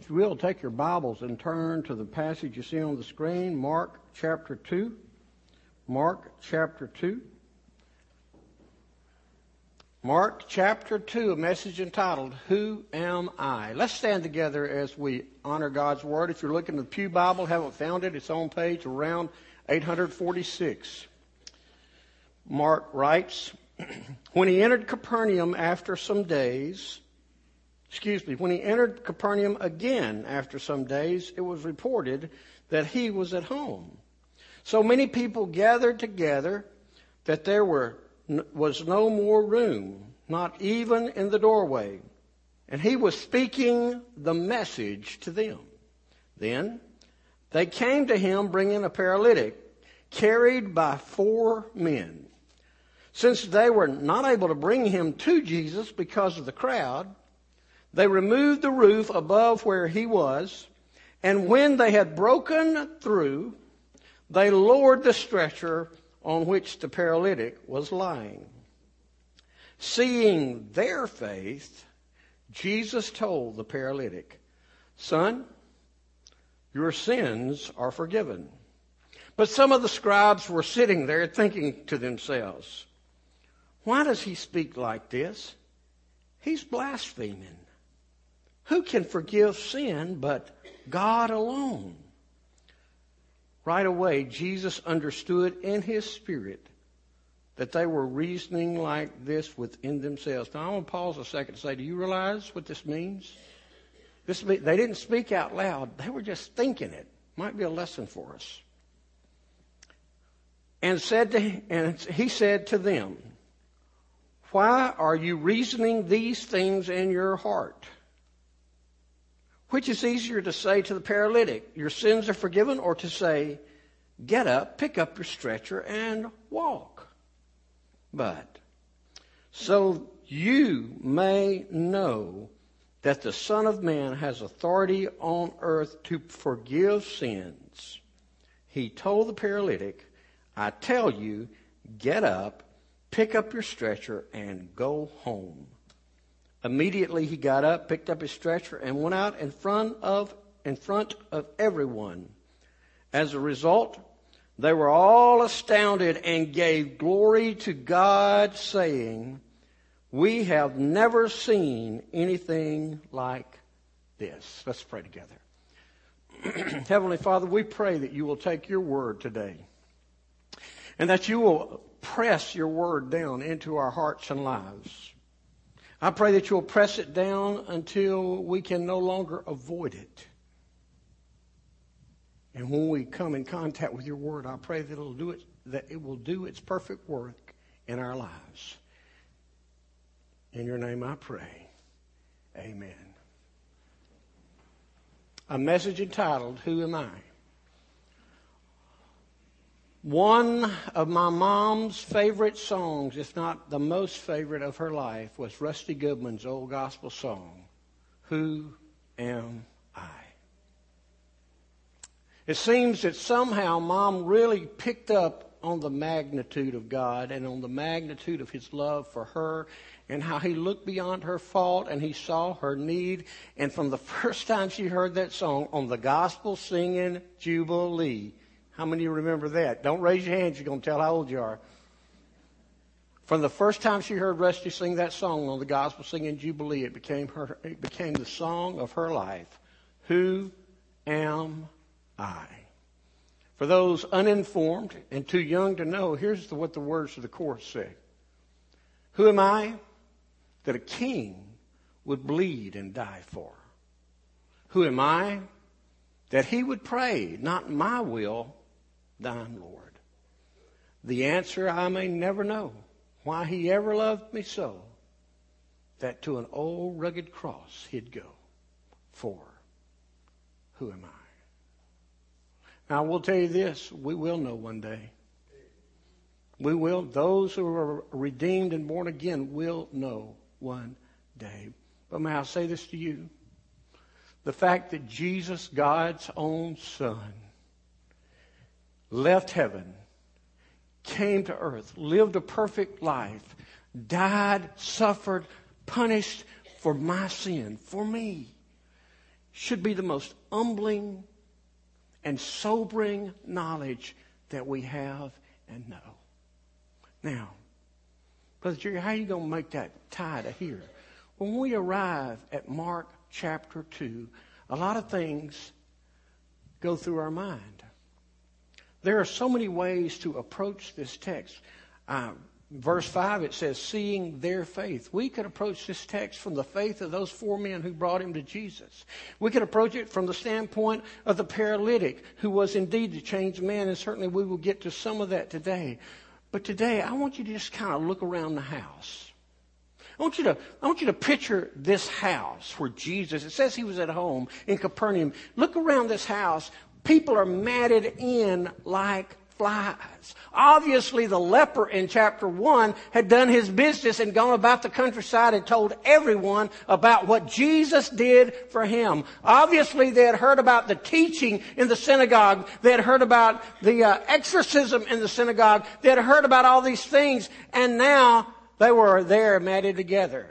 If you will, take your Bibles and turn to the passage you see on the screen, Mark chapter 2. Mark chapter 2. Mark chapter 2, a message entitled, Who Am I? Let's stand together as we honor God's Word. If you're looking at the Pew Bible, haven't found it, it's on page around 846. Mark writes, When he entered Capernaum after some days, excuse me, when he entered Capernaum again after some days, it was reported that he was at home. So many people gathered together that there were was no more room, not even in the doorway. And he was speaking the message to them. Then they came to him bringing a paralytic carried by four men. Since they were not able to bring him to Jesus because of the crowd, they removed the roof above where he was, and when they had broken through, they lowered the stretcher on which the paralytic was lying. Seeing their faith, Jesus told the paralytic, Son, your sins are forgiven. But some of the scribes were sitting there thinking to themselves, Why does he speak like this? He's blaspheming. Who can forgive sin but God alone? Right away, Jesus understood in his spirit that they were reasoning like this within themselves. Now, I want to pause a second and say, do you realize what this means? This, they didn't speak out loud. They were just thinking it. Might be a lesson for us. And said to, and he said to them, why are you reasoning these things in your heart? Which is easier to say to the paralytic, Your sins are forgiven, or to say, Get up, pick up your stretcher, and walk? But, so you may know that the Son of Man has authority on earth to forgive sins. He told the paralytic, I tell you, get up, pick up your stretcher, and go home. Immediately he got up, picked up his stretcher, and went out in front of in front of everyone. As a result, they were all astounded and gave glory to God, saying, We have never seen anything like this. Let's pray together. Heavenly Father, we pray that you will take your word today and that you will press your word down into our hearts and lives. I pray that you'll press it down until we can no longer avoid it. And when we come in contact with your word, I pray that it'll do it, that it will do its perfect work in our lives. In your name I pray. Amen. A message entitled, Who Am I? One of my mom's favorite songs, if not the most favorite of her life, was Rusty Goodman's old gospel song, Who Am I? It seems that somehow mom really picked up on the magnitude of God and on the magnitude of his love for her and how he looked beyond her fault and he saw her need. And from the first time she heard that song on the gospel singing Jubilee, how many of you remember that? Don't raise your hands, you're going to tell how old you are. From the first time she heard Rusty sing that song on the gospel singing Jubilee, it became her it became the song of her life. Who am I? For those uninformed and too young to know, here's the, what the words of the chorus say. Who am I that a king would bleed and die for? Who am I that he would pray, not my will, thine, Lord? The answer I may never know why he ever loved me so that to an old rugged cross he'd go for who am I? Now, I will tell you this we will know one day. We will, those who are redeemed and born again will know one day. But may I say this to you? The fact that Jesus, God's own Son, left heaven, came to earth, lived a perfect life, died, suffered, punished for my sin, for me, should be the most humbling and sobering knowledge that we have and know. Now, Brother Jerry, how are you going to make that tie to here? When we arrive at Mark chapter 2, a lot of things go through our mind. There are so many ways to approach this text. Uh, verse 5, it says, seeing their faith. We could approach this text from the faith of those four men who brought him to Jesus. We could approach it from the standpoint of the paralytic who was indeed the changed man, and certainly we will get to some of that today. But today, I want you to just kind of look around the house. I want you to, I want you to picture this house where Jesus, it says he was at home in Capernaum. Look around this house. People are matted in like flies. Obviously, the leper in chapter 1 had done his business and gone about the countryside and told everyone about what Jesus did for him. Obviously, they had heard about the teaching in the synagogue. They had heard about the uh, exorcism in the synagogue. They had heard about all these things, and now they were there matted together.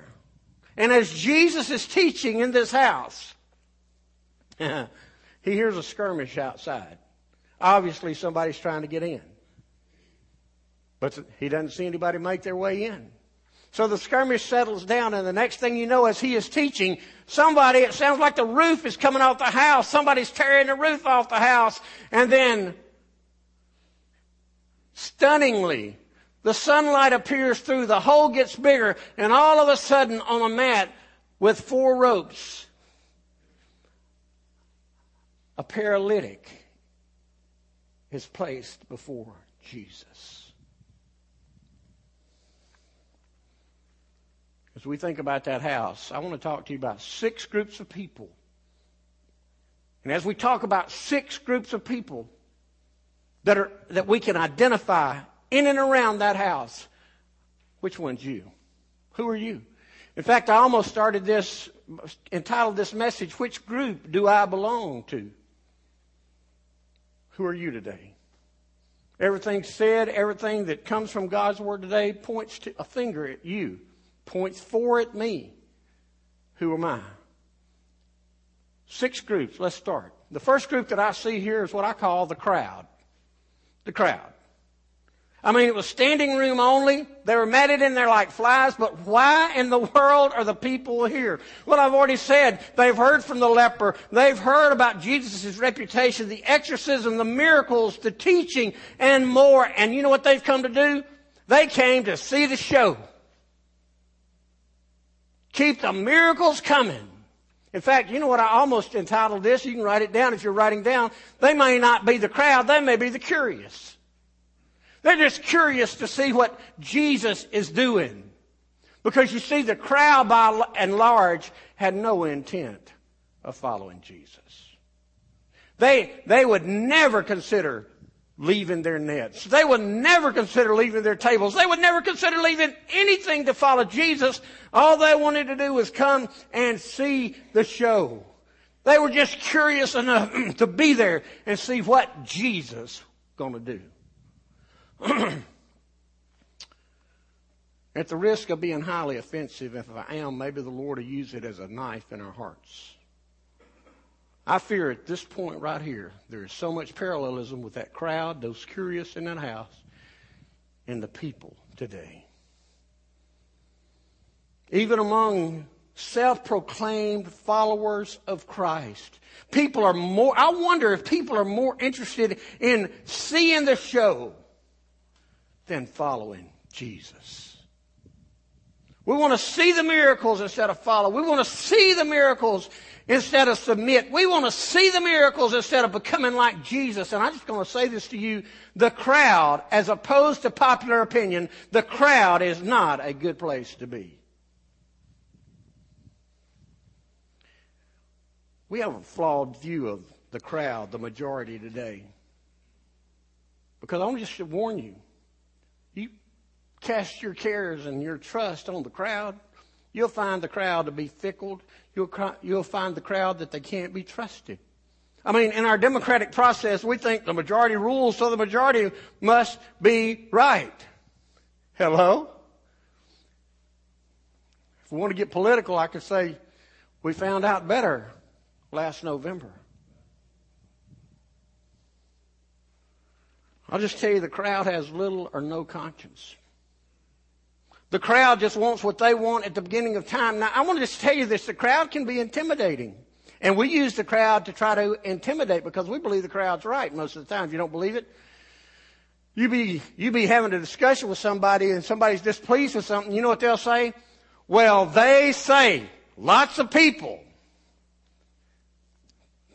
And as Jesus is teaching in this house, he hears a skirmish outside. Obviously, somebody's trying to get in. But he doesn't see anybody make their way in. So the skirmish settles down, and the next thing you know, as he is teaching, somebody, it sounds like the roof is coming off the house. Somebody's tearing the roof off the house. And then, stunningly, the sunlight appears through, the hole gets bigger, and all of a sudden, on a mat with four ropes, a paralytic is placed before Jesus. As we think about that house, I want to talk to you about six groups of people. And as we talk about six groups of people that are that we can identify in and around that house, which one's you? Who are you? In fact, I almost started this entitled this message, Which Group Do I Belong to? Who are you today? Everything said, everything that comes from God's Word today points to a finger at you, points four at me. Who am I? Six groups. Let's start. The first group that I see here is what I call the crowd. The crowd. I mean, it was standing room only. They were matted in there like flies, but why in the world are the people here? Well, I've already said they've heard from the leper. They've heard about Jesus' reputation, the exorcism, the miracles, the teaching, and more. And you know what they've come to do? They came to see the show. Keep the miracles coming. In fact, you know what I almost entitled this? You can write it down if you're writing down. They may not be the crowd, they may be the curious. They're just curious to see what Jesus is doing. Because you see, the crowd by and large had no intent of following Jesus. They, they would never consider leaving their nets. They would never consider leaving their tables. They would never consider leaving anything to follow Jesus. All they wanted to do was come and see the show. They were just curious enough to be there and see what Jesus going to do. At the risk of being highly offensive, if I am, maybe the Lord will use it as a knife in our hearts. I fear at this point right here, there is so much parallelism with that crowd, those curious in that house, and the people today. Even among self proclaimed followers of Christ, people are more, I wonder if people are more interested in seeing the show than following Jesus. We want to see the miracles instead of follow. We want to see the miracles instead of submit. We want to see the miracles instead of becoming like Jesus. And I'm just going to say this to you. The crowd, as opposed to popular opinion, the crowd is not a good place to be. We have a flawed view of the crowd, the majority today. Because I want to just warn you, cast your cares and your trust on the crowd, you'll find the crowd to be fickle. You'll, you'll find the crowd that they can't be trusted. I mean, in our democratic process, we think the majority rules, so the majority must be right. Hello? If we want to get political, I could say we found out better last November. I'll just tell you the crowd has little or no conscience. The crowd just wants what they want at the beginning of time. Now, I want to just tell you this the crowd can be intimidating. And we use the crowd to try to intimidate because we believe the crowd's right most of the time. If you don't believe it, you be, you be having a discussion with somebody and somebody's displeased with something. You know what they'll say? Well, they say, lots of people.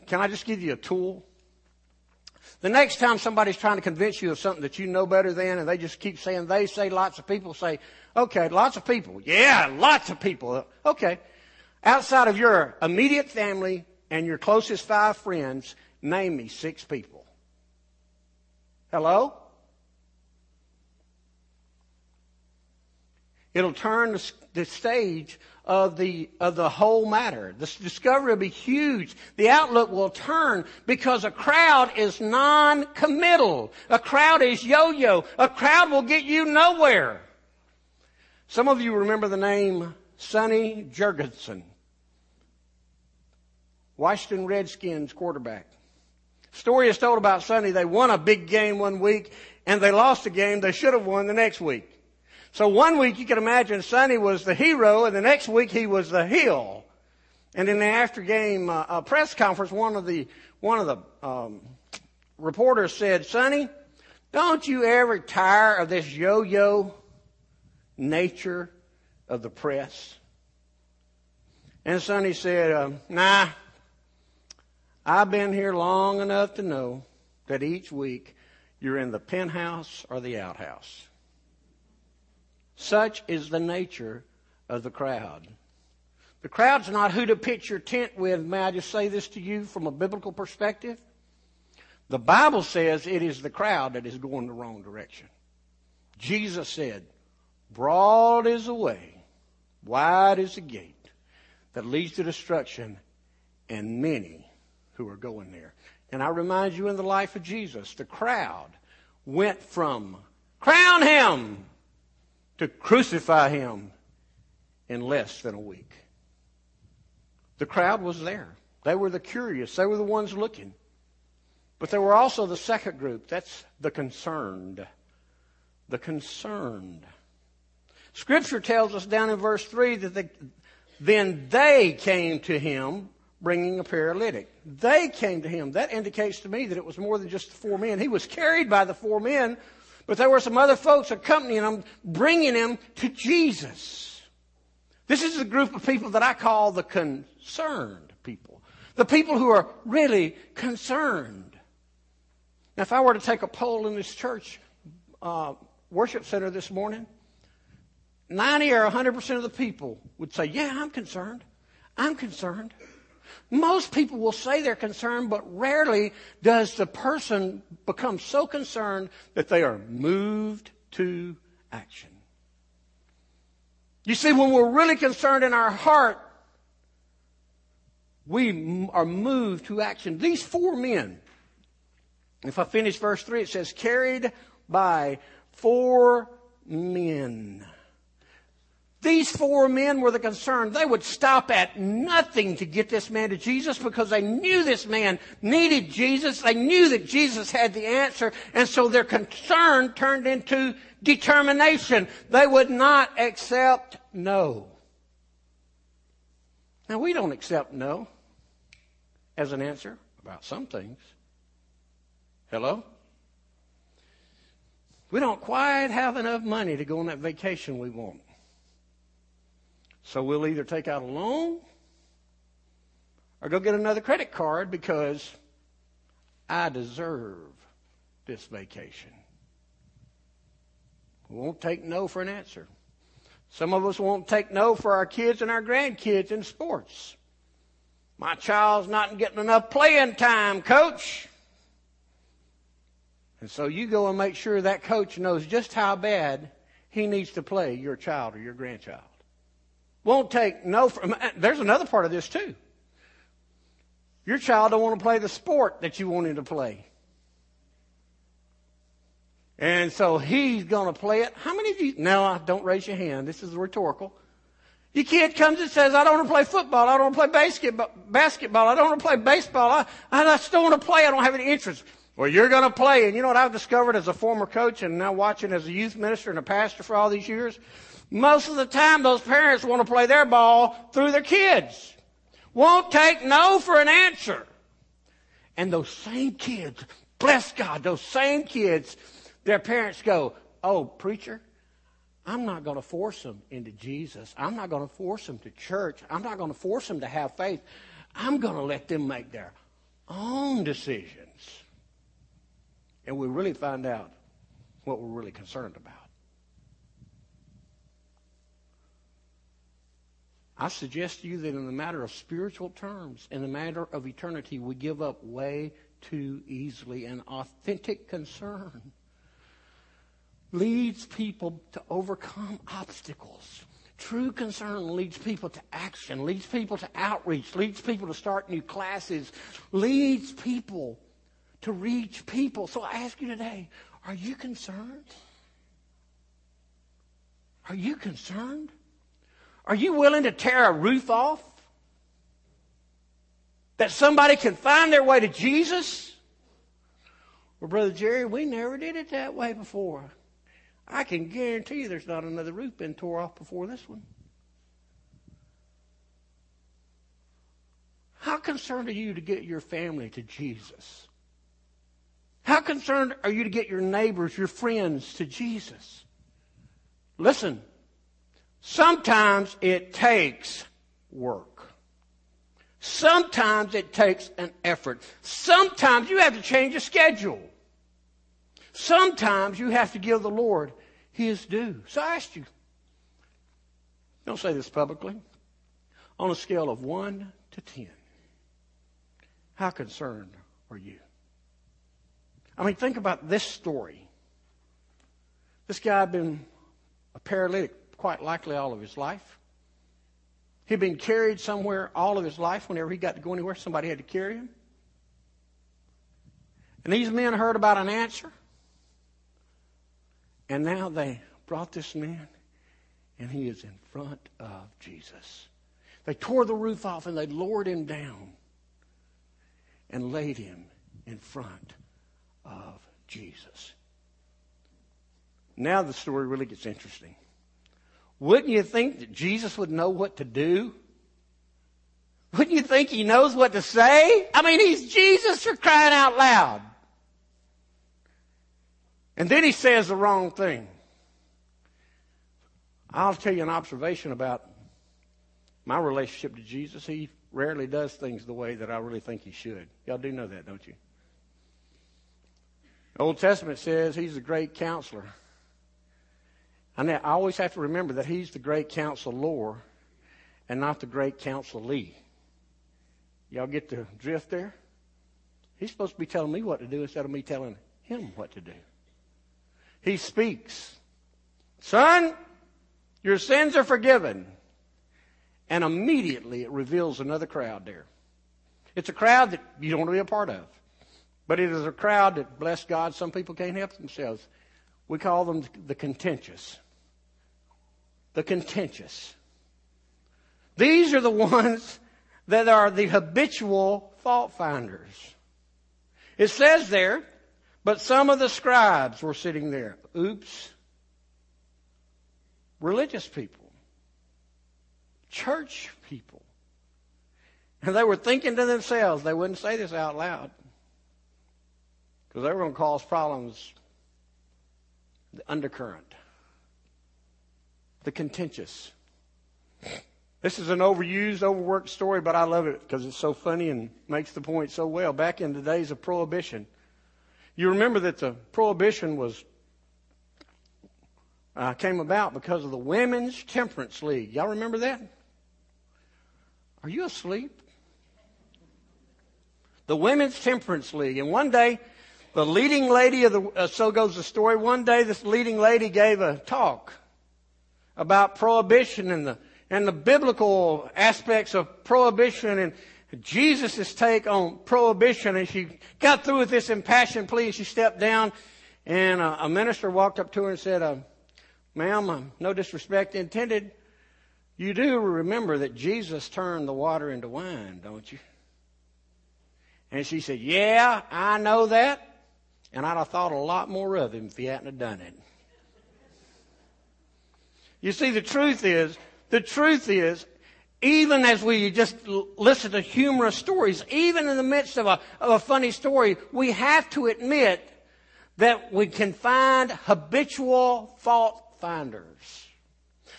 Can I just give you a tool? The next time somebody's trying to convince you of something that you know better than and they just keep saying they say lots of people say, okay, lots of people. Yeah, lots of people. Okay. Outside of your immediate family and your closest five friends, name me six people. Hello? It'll turn the, the stage of the, of the whole matter. The discovery will be huge. The outlook will turn because a crowd is non-committal. A crowd is yo-yo. A crowd will get you nowhere. Some of you remember the name Sonny Jurgensen. Washington Redskins quarterback. Story is told about Sonny. They won a big game one week and they lost a game they should have won the next week. So one week you can imagine Sonny was the hero and the next week he was the heel. And in the after game uh, uh, press conference, one of the, one of the, um, reporters said, Sonny, don't you ever tire of this yo-yo nature of the press? And Sonny said, uh, nah, I've been here long enough to know that each week you're in the penthouse or the outhouse. Such is the nature of the crowd. The crowd's not who to pitch your tent with. May I just say this to you from a biblical perspective? The Bible says it is the crowd that is going the wrong direction. Jesus said, Broad is the way, wide is the gate that leads to destruction, and many who are going there. And I remind you in the life of Jesus, the crowd went from crown him to crucify him in less than a week. The crowd was there. They were the curious. They were the ones looking. But there were also the second group. That's the concerned. The concerned. Scripture tells us down in verse 3 that the, then they came to him bringing a paralytic. They came to him. That indicates to me that it was more than just the four men. He was carried by the four men, but there were some other folks accompanying him, bringing him to Jesus. This is a group of people that I call the concerned people. The people who are really concerned. Now, if I were to take a poll in this church uh, worship center this morning, 90 or 100% of the people would say, Yeah, I'm concerned. I'm concerned. Most people will say they're concerned, but rarely does the person become so concerned that they are moved to action. You see, when we're really concerned in our heart, we are moved to action. These four men, if I finish verse 3, it says, carried by four men. These four men were the concern. They would stop at nothing to get this man to Jesus because they knew this man needed Jesus. They knew that Jesus had the answer. And so their concern turned into determination. They would not accept no. Now we don't accept no as an answer about some things. Hello? We don't quite have enough money to go on that vacation we want. So we'll either take out a loan or go get another credit card because I deserve this vacation. We won't take no for an answer. Some of us won't take no for our kids and our grandkids in sports. My child's not getting enough playing time, coach. And so you go and make sure that coach knows just how bad he needs to play your child or your grandchild. Won't take no from, there's another part of this too. Your child don't want to play the sport that you want him to play. And so he's going to play it. How many of you, now don't raise your hand. This is rhetorical. Your kid comes and says, I don't want to play football. I don't want to play basketball. basketball. I don't want to play baseball. I, I just don't want to play. I don't have any interest. Well, you're going to play. And you know what I've discovered as a former coach and now watching as a youth minister and a pastor for all these years? Most of the time, those parents want to play their ball through their kids. Won't take no for an answer. And those same kids, bless God, those same kids, their parents go, Oh, preacher, I'm not going to force them into Jesus. I'm not going to force them to church. I'm not going to force them to have faith. I'm going to let them make their own decisions. And we really find out what we're really concerned about. I suggest to you that in the matter of spiritual terms, in the matter of eternity, we give up way too easily. An authentic concern leads people to overcome obstacles. True concern leads people to action, leads people to outreach, leads people to start new classes, leads people to reach people. So I ask you today, are you concerned? Are you concerned? Are you willing to tear a roof off? That somebody can find their way to Jesus? Well, Brother Jerry, we never did it that way before. I can guarantee you there's not another roof been tore off before this one. How concerned are you to get your family to Jesus? How concerned are you to get your neighbors, your friends to Jesus? Listen, sometimes it takes work. Sometimes it takes an effort. Sometimes you have to change a schedule. Sometimes you have to give the Lord his due. So I asked you, don't say this publicly, on a scale of 1 to 10, how concerned are you? I mean, think about this story. This guy had been a paralytic quite likely all of his life. He'd been carried somewhere all of his life. Whenever he got to go anywhere, somebody had to carry him. And these men heard about an answer. And now they brought this man, and he is in front of Jesus. They tore the roof off and they lowered him down and laid him in front of Jesus. Now the story really gets interesting. Wouldn't you think that Jesus would know what to do? Wouldn't you think he knows what to say? I mean, he's Jesus for crying out loud. And then he says the wrong thing. I'll tell you an observation about my relationship to Jesus. He rarely does things the way that I really think he should. Y'all do know that, don't you? The Old Testament says he's a great counselor. And I always have to remember that he's the great counselor and not the great counselee. Y'all get the drift there? He's supposed to be telling me what to do instead of me telling him what to do he speaks, Son, your sins are forgiven. And immediately it reveals another crowd there. It's a crowd that you don't want to be a part of. But it is a crowd that, bless God, some people can't help themselves. We call them the contentious. The contentious. These are the ones that are the habitual fault finders. It says there but some of the scribes were sitting there. Oops. Religious people. Church people. And they were thinking to themselves, they wouldn't say this out loud. Because they were going to cause problems. The undercurrent. The contentious. This is an overused, overworked story, but I love it because it's so funny and makes the point so well. Back in the days of prohibition, you remember that the prohibition was uh, came about because of the Women's Temperance League. Y'all remember that? Are you asleep? The Women's Temperance League. And one day, the leading lady of the, uh, so goes the story, one day this leading lady gave a talk about prohibition and the, and the biblical aspects of prohibition and, Jesus' take on prohibition, and she got through with this impassioned plea, and she stepped down, and a, a minister walked up to her and said, uh, "Ma'am, uh, no disrespect intended, You do remember that Jesus turned the water into wine, don't you? And she said, Yeah, I know that. And I'd have thought a lot more of him if he hadn't have done it. You see, the truth is, the truth is, even as we just listen to humorous stories, even in the midst of a, of a funny story, we have to admit that we can find habitual fault finders.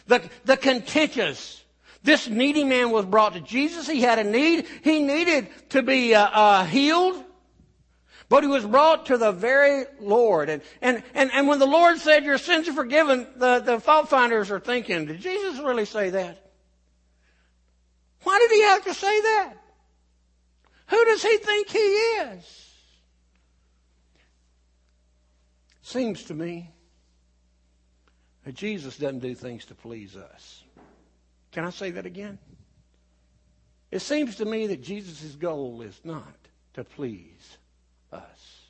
The, the contentious. This needy man was brought to Jesus. He had a need. He needed to be uh, uh, healed. But he was brought to the very Lord. And, and, and, and when the Lord said, Your sins are forgiven, the, the fault finders are thinking, Did Jesus really say that? Why did he have to say that? Who does he think he is? Seems to me that Jesus doesn't do things to please us. Can I say that again? It seems to me that Jesus' goal is not to please us.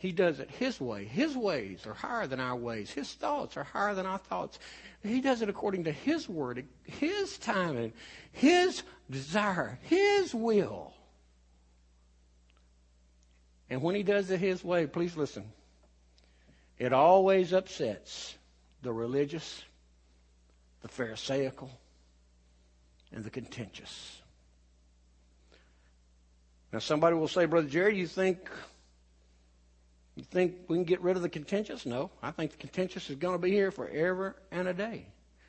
He does it His way. His ways are higher than our ways. His thoughts are higher than our thoughts. He does it according to His word, His timing, His desire, His will. And when He does it His way, please listen, it always upsets the religious, the Pharisaical, and the contentious. Now, somebody will say, Brother Jerry, you think you think we can get rid of the contentious? No, I think the contentious is going to be here forever and a day.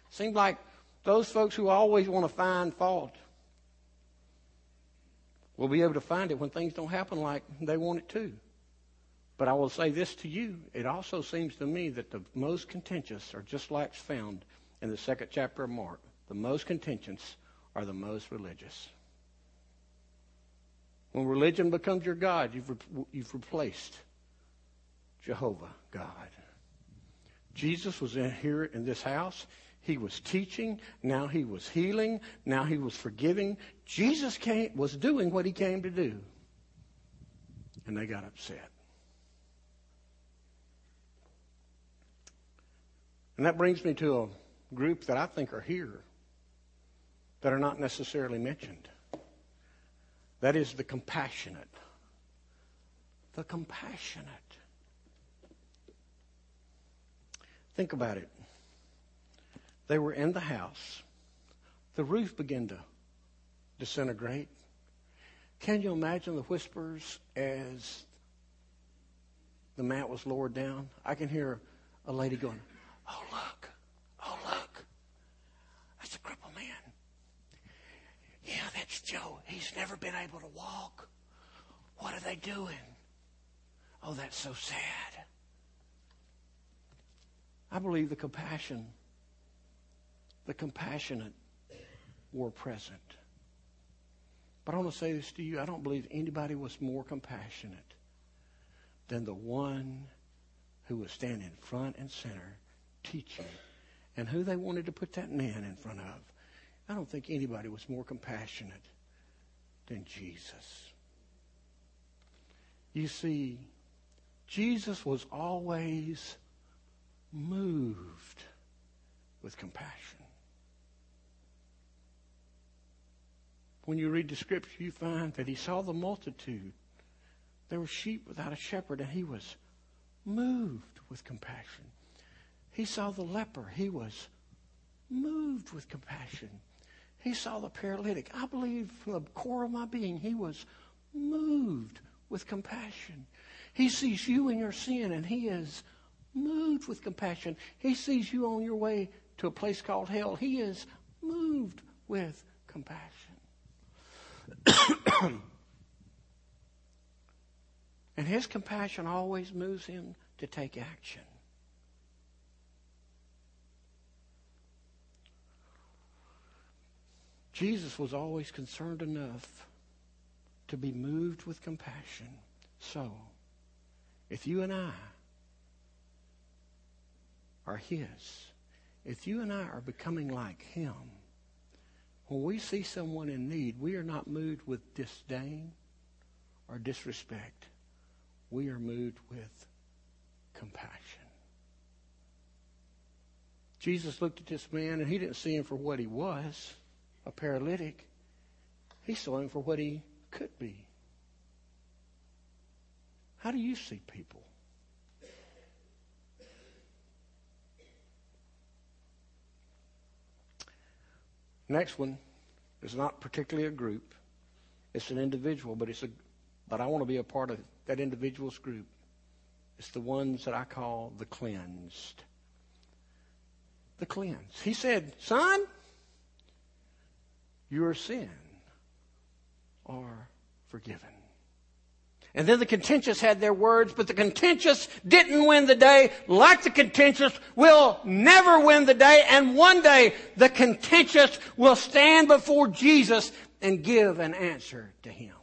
Seems like those folks who always want to find fault will be able to find it when things don't happen like they want it to. But I will say this to you. It also seems to me that the most contentious are just like found in the second chapter of Mark. The most contentious are the most religious. When religion becomes your God, you've, re- you've replaced Jehovah God. Jesus was in here in this house. He was teaching. Now he was healing. Now he was forgiving. Jesus came, was doing what he came to do. And they got upset. And that brings me to a group that I think are here that are not necessarily mentioned. That is the compassionate. The compassionate. Think about it. They were in the house. The roof began to disintegrate. Can you imagine the whispers as the mat was lowered down? I can hear a lady going, Oh, look. Oh, look. That's a crippled man. Yeah, that's Joe. He's never been able to walk. What are they doing? Oh, that's so sad. I believe the compassion, the compassionate were present. But I want to say this to you. I don't believe anybody was more compassionate than the one who was standing front and center teaching and who they wanted to put that man in front of. I don't think anybody was more compassionate than Jesus. You see, Jesus was always moved with compassion. When you read the scripture, you find that he saw the multitude. There were sheep without a shepherd, and he was moved with compassion. He saw the leper. He was moved with compassion. He saw the paralytic. I believe from the core of my being, he was moved with compassion. He sees you in your sin, and he is moved with compassion. He sees you on your way to a place called hell. He is moved with compassion. and his compassion always moves him to take action. Jesus was always concerned enough to be moved with compassion. So, if you and I are His, if you and I are becoming like Him, when we see someone in need, we are not moved with disdain or disrespect. We are moved with compassion. Jesus looked at this man and he didn't see him for what he was, a paralytic. He saw him for what he could be. How do you see people? Next one is not particularly a group. It's an individual, but it's a but I want to be a part of that individual's group. It's the ones that I call the cleansed. The cleansed. He said, Son, your sin are forgiven. And then the contentious had their words, but the contentious didn't win the day. Like the contentious will never win the day. And one day the contentious will stand before Jesus and give an answer to him.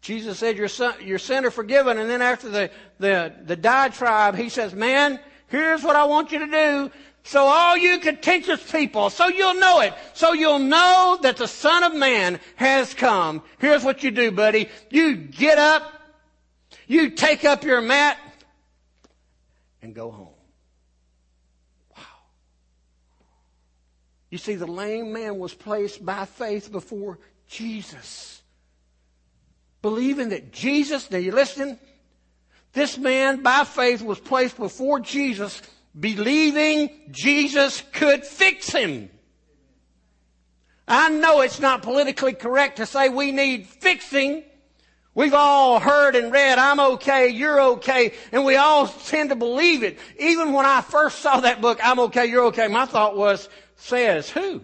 Jesus said, your, son, your sin are forgiven. And then after the, the, the diatribe, he says, man, here's what I want you to do. So all you contentious people, so you'll know it. So you'll know that the Son of Man has come. Here's what you do, buddy. You get up, you take up your mat, and go home. Wow. You see, the lame man was placed by faith before Jesus. Believing that Jesus, now you listen, this man by faith was placed before Jesus believing Jesus could fix him. I know it's not politically correct to say we need fixing. We've all heard and read, I'm okay, you're okay, and we all tend to believe it. Even when I first saw that book, I'm okay, you're okay, my thought was, says who?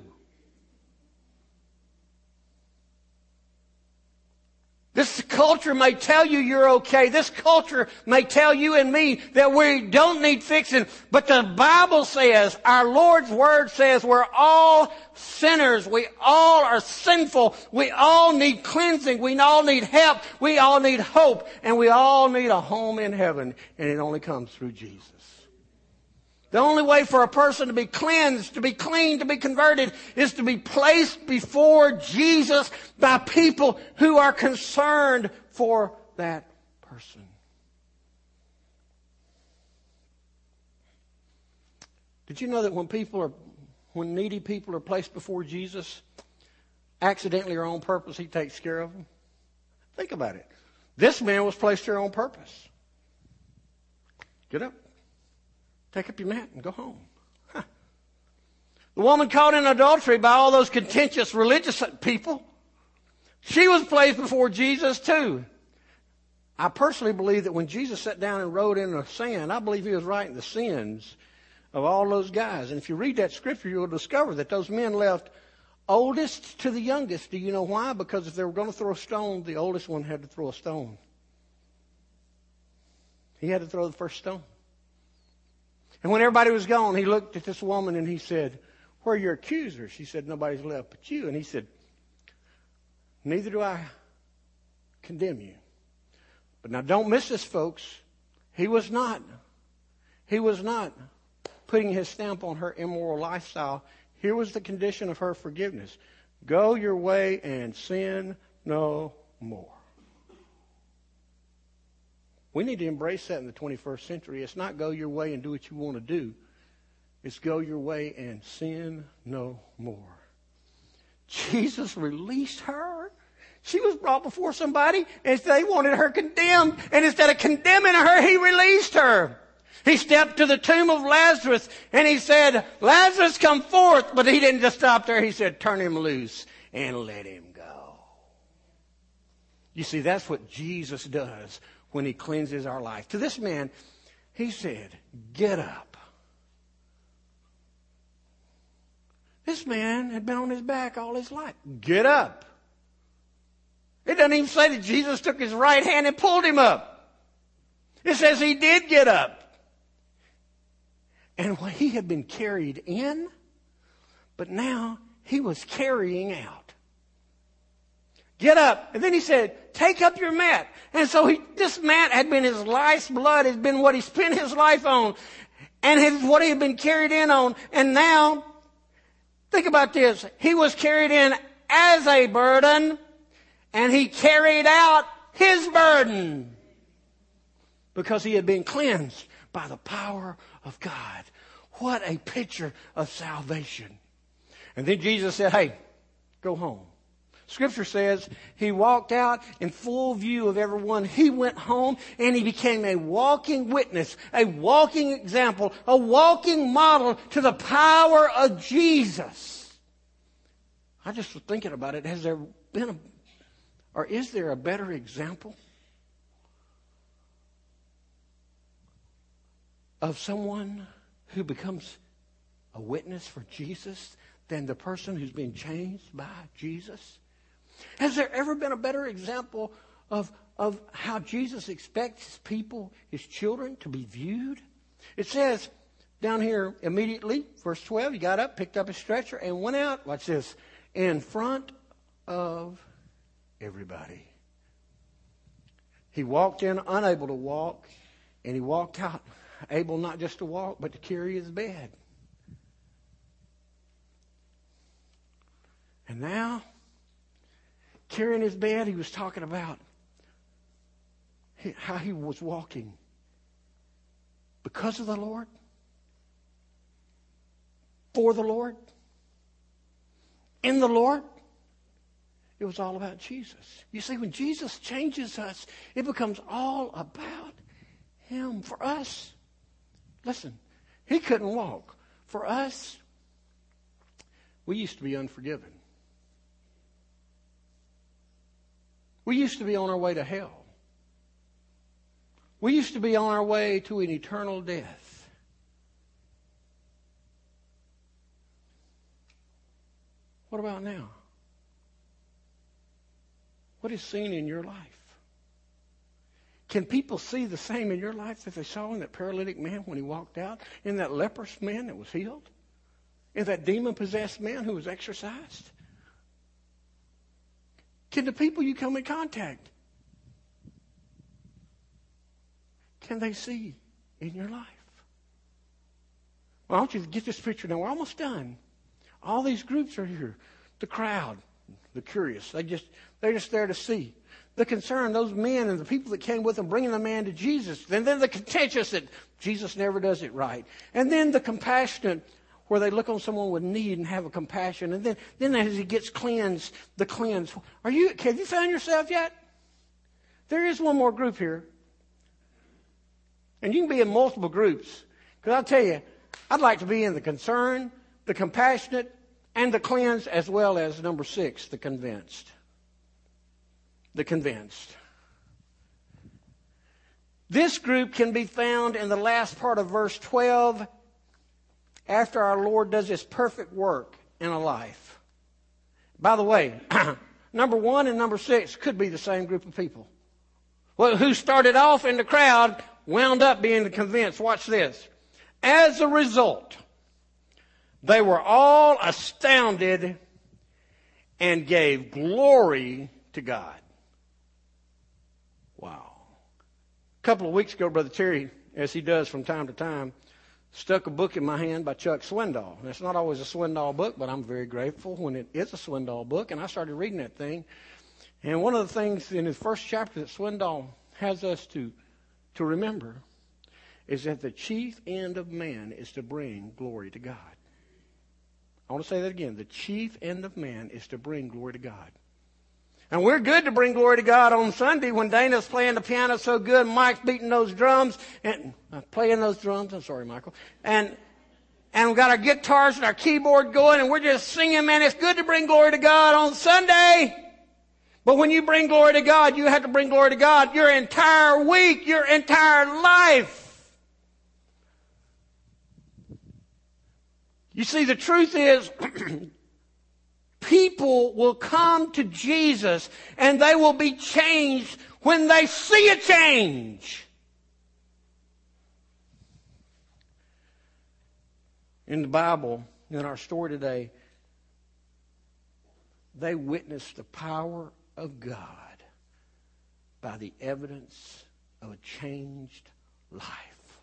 This culture may tell you you're okay. This culture may tell you and me that we don't need fixing. But the Bible says, our Lord's Word says we're all sinners. We all are sinful. We all need cleansing. We all need help. We all need hope. And we all need a home in heaven. And it only comes through Jesus. The only way for a person to be cleansed, to be clean, to be converted is to be placed before Jesus by people who are concerned for that person. Did you know that when people are, when needy people are placed before Jesus, accidentally or on purpose, he takes care of them? Think about it. This man was placed here on purpose. Get up. Take up your mat and go home. The woman caught in adultery by all those contentious religious people, she was placed before Jesus too. I personally believe that when Jesus sat down and wrote in the sand, I believe he was writing the sins of all those guys. And if you read that scripture, you'll discover that those men left oldest to the youngest. Do you know why? Because if they were going to throw a stone, the oldest one had to throw a stone. He had to throw the first stone. And when everybody was gone, he looked at this woman and he said, Where are your accusers? She said, Nobody's left but you. And he said, Neither do I condemn you. But now don't miss this, folks. He was not, he was not putting his stamp on her immoral lifestyle. Here was the condition of her forgiveness. Go your way and sin no more. We need to embrace that in the 21st century. It's not go your way and do what you want to do. It's go your way and sin no more. Jesus released her. She was brought before somebody and they wanted her condemned. And instead of condemning her, he released her. He stepped to the tomb of Lazarus and he said, Lazarus come forth. But he didn't just stop there. He said, turn him loose and let him go. You see, that's what Jesus does when he cleanses our life. To this man, he said, Get up. This man had been on his back all his life. Get up. It doesn't even say that Jesus took his right hand and pulled him up. It says he did get up. And what he had been carried in, but now he was carrying out. Get up. And then he said, take up your mat. And so he, this mat had been his life's blood, had been what he spent his life on, and his, what he had been carried in on. And now, think about this. He was carried in as a burden, and he carried out his burden. Because he had been cleansed by the power of God. What a picture of salvation. And then Jesus said, Hey, go home. Scripture says he walked out in full view of everyone. He went home and he became a walking witness, a walking example, a walking model to the power of Jesus. I just was thinking about it. Has there been a, or is there a better example of someone who becomes a witness for Jesus than the person who's been changed by Jesus? Has there ever been a better example of, of how Jesus expects his people, his children, to be viewed? It says down here immediately, verse 12, he got up, picked up his stretcher, and went out, watch this, in front of everybody. He walked in unable to walk, and he walked out able not just to walk, but to carry his bed. And now, carrying his bed, he was talking about how he was walking because of the Lord, for the Lord, in the Lord. It was all about Jesus. You see, when Jesus changes us, it becomes all about Him. For us, listen, He couldn't walk. For us, we used to be unforgiven. We used to be on our way to hell. We used to be on our way to an eternal death. What about now? What is seen in your life? Can people see the same in your life that they saw in that paralytic man when he walked out? In that leprous man that was healed? In that demon possessed man who was exorcised? Can the people you come in contact, can they see in your life? Well, I want you to get this picture now. We're almost done. All these groups are here. The crowd, the curious, they just they're just there to see. The concern, those men and the people that came with them, bringing the man to Jesus. And then the contentious that Jesus never does it right. And then the compassionate where they look on someone with need and have a compassion. And then, then as he gets cleansed, the cleanse. Are you, have you found yourself yet? There is one more group here. And you can be in multiple groups. Because I'll tell you, I'd like to be in the concern, the compassionate, and the cleansed, as well as number six, the convinced. The convinced. This group can be found in the last part of verse 12 after our Lord does his perfect work in a life. By the way, number one and number six could be the same group of people. Well, who started off in the crowd wound up being convinced. Watch this. As a result, they were all astounded and gave glory to God. Wow. A couple of weeks ago, Brother Terry, as he does from time to time, stuck a book in my hand by Chuck Swindoll. And it's not always a Swindoll book, but I'm very grateful when it is a Swindoll book. And I started reading that thing. And one of the things in his first chapter that Swindoll has us to, to remember is that the chief end of man is to bring glory to God. I want to say that again. The chief end of man is to bring glory to God. And we're good to bring glory to God on Sunday when Dana's playing the piano so good, Mike's beating those drums and uh, playing those drums. I'm sorry, Michael. And and we've got our guitars and our keyboard going and we're just singing, man. It's good to bring glory to God on Sunday. But when you bring glory to God, you have to bring glory to God your entire week, your entire life. You see, the truth is, people will come to Jesus and they will be changed when they see a change. In the Bible, in our story today, they witnessed the power of God by the evidence of a changed life.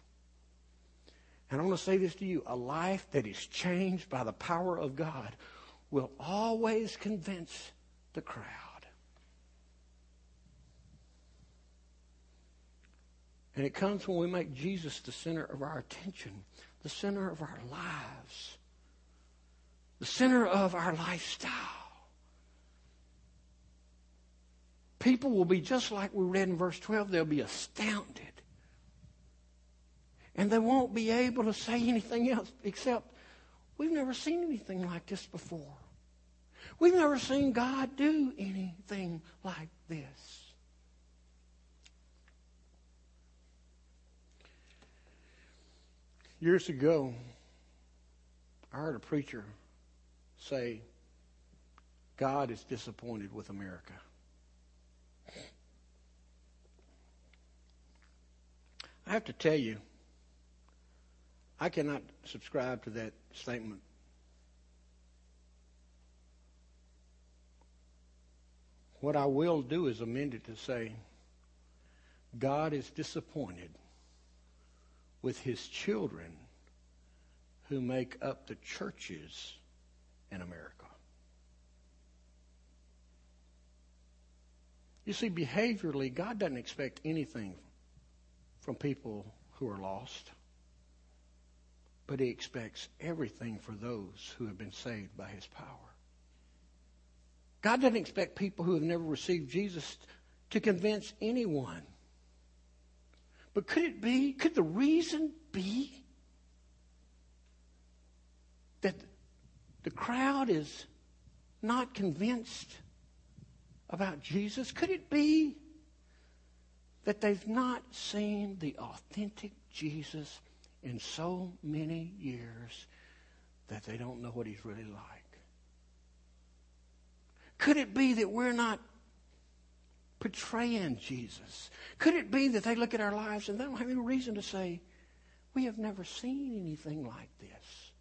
And I want to say this to you a life that is changed by the power of God will always convince the crowd. And it comes when we make Jesus the center of our attention, the center of our lives, the center of our lifestyle. People will be just like we read in verse 12, they'll be astounded. And they won't be able to say anything else except, we've never seen anything like this before. We've never seen God do anything like this. Years ago, I heard a preacher say, God is disappointed with America. I have to tell you, I cannot subscribe to that statement. What I will do is amend it to say, God is disappointed with his children who make up the churches in America. You see, behaviorally, God doesn't expect anything from people who are lost, but He expects everything for those who have been saved by His power. God doesn't expect people who have never received Jesus to convince anyone but could it be, could the reason be that the crowd is not convinced about Jesus? Could it be that they've not seen the authentic Jesus in so many years that they don't know what he's really like? Could it be that we're not portraying Jesus? Could it be that they look at our lives and they don't have any reason to say, we have never seen anything like this?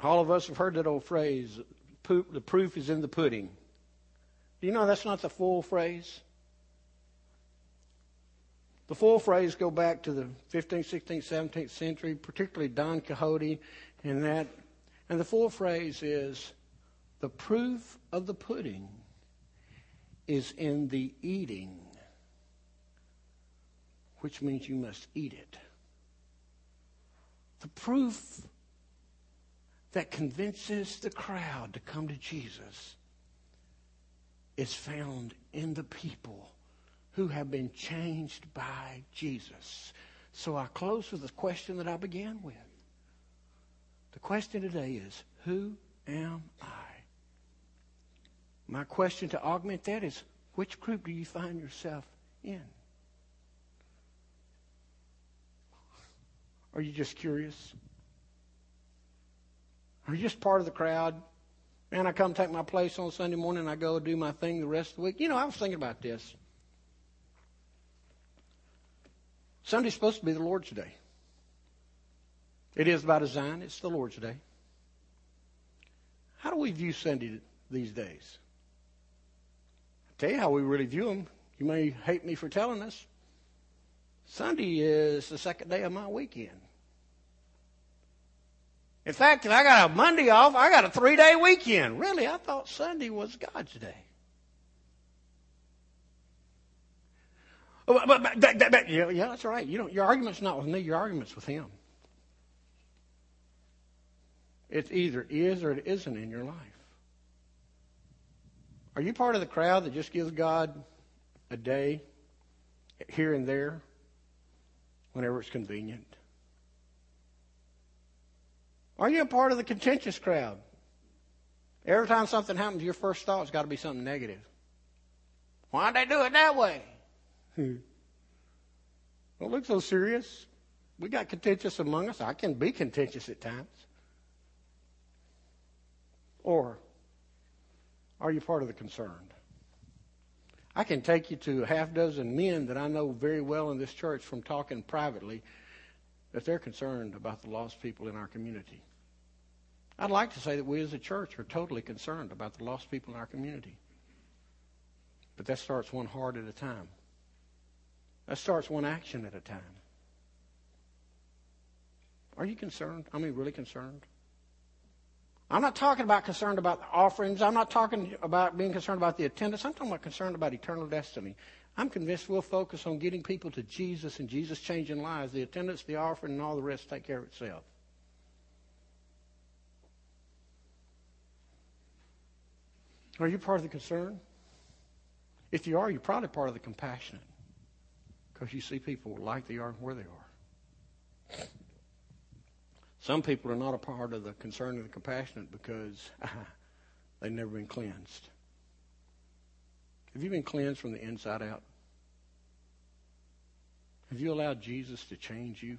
All of us have heard that old phrase, the proof is in the pudding. Do you know that's not the full phrase? The full phrase go back to the 15th, 16th, 17th century, particularly Don Quixote and that. And the full phrase is the proof of the pudding is in the eating, which means you must eat it. The proof that convinces the crowd to come to Jesus is found in the people who have been changed by Jesus. So I close with the question that I began with. The question today is Who am I? My question to augment that is which group do you find yourself in? Are you just curious? Are you just part of the crowd? Man, I come take my place on Sunday morning and I go do my thing the rest of the week. You know, I was thinking about this. Sunday's supposed to be the Lord's Day. It is by design, it's the Lord's Day. How do we view Sunday these days? I tell you how we really view them. You may hate me for telling us. Sunday is the second day of my weekend. In fact, if I got a Monday off, I got a three day weekend. Really, I thought Sunday was God's day. Oh, but, but, but, that, that, yeah, yeah, that's right. You know, your argument's not with me. Your argument's with Him. It either is or it isn't in your life. Are you part of the crowd that just gives God a day here and there whenever it's convenient? Are you a part of the contentious crowd? Every time something happens, your first thought's got to be something negative. Why'd they do it that way? Don't look so serious. We got contentious among us. I can be contentious at times. Or are you part of the concerned? I can take you to a half dozen men that I know very well in this church from talking privately that they're concerned about the lost people in our community. I'd like to say that we as a church are totally concerned about the lost people in our community. But that starts one heart at a time. That starts one action at a time. Are you concerned? I mean, really concerned? I'm not talking about concerned about the offerings. I'm not talking about being concerned about the attendance. I'm talking about concerned about eternal destiny. I'm convinced we'll focus on getting people to Jesus and Jesus changing lives. The attendance, the offering, and all the rest take care of itself. Are you part of the concern? If you are, you're probably part of the compassionate because you see people like they are where they are. Some people are not a part of the concern and the compassionate because they've never been cleansed. Have you been cleansed from the inside out? Have you allowed Jesus to change you?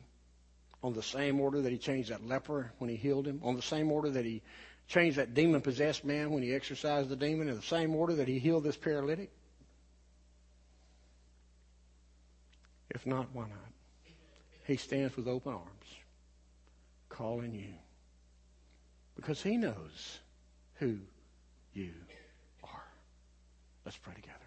On the same order that he changed that leper when he healed him? On the same order that he changed that demon possessed man when he exorcised the demon? In the same order that he healed this paralytic? If not, why not? He stands with open arms, calling you. Because he knows who you are. Let's pray together.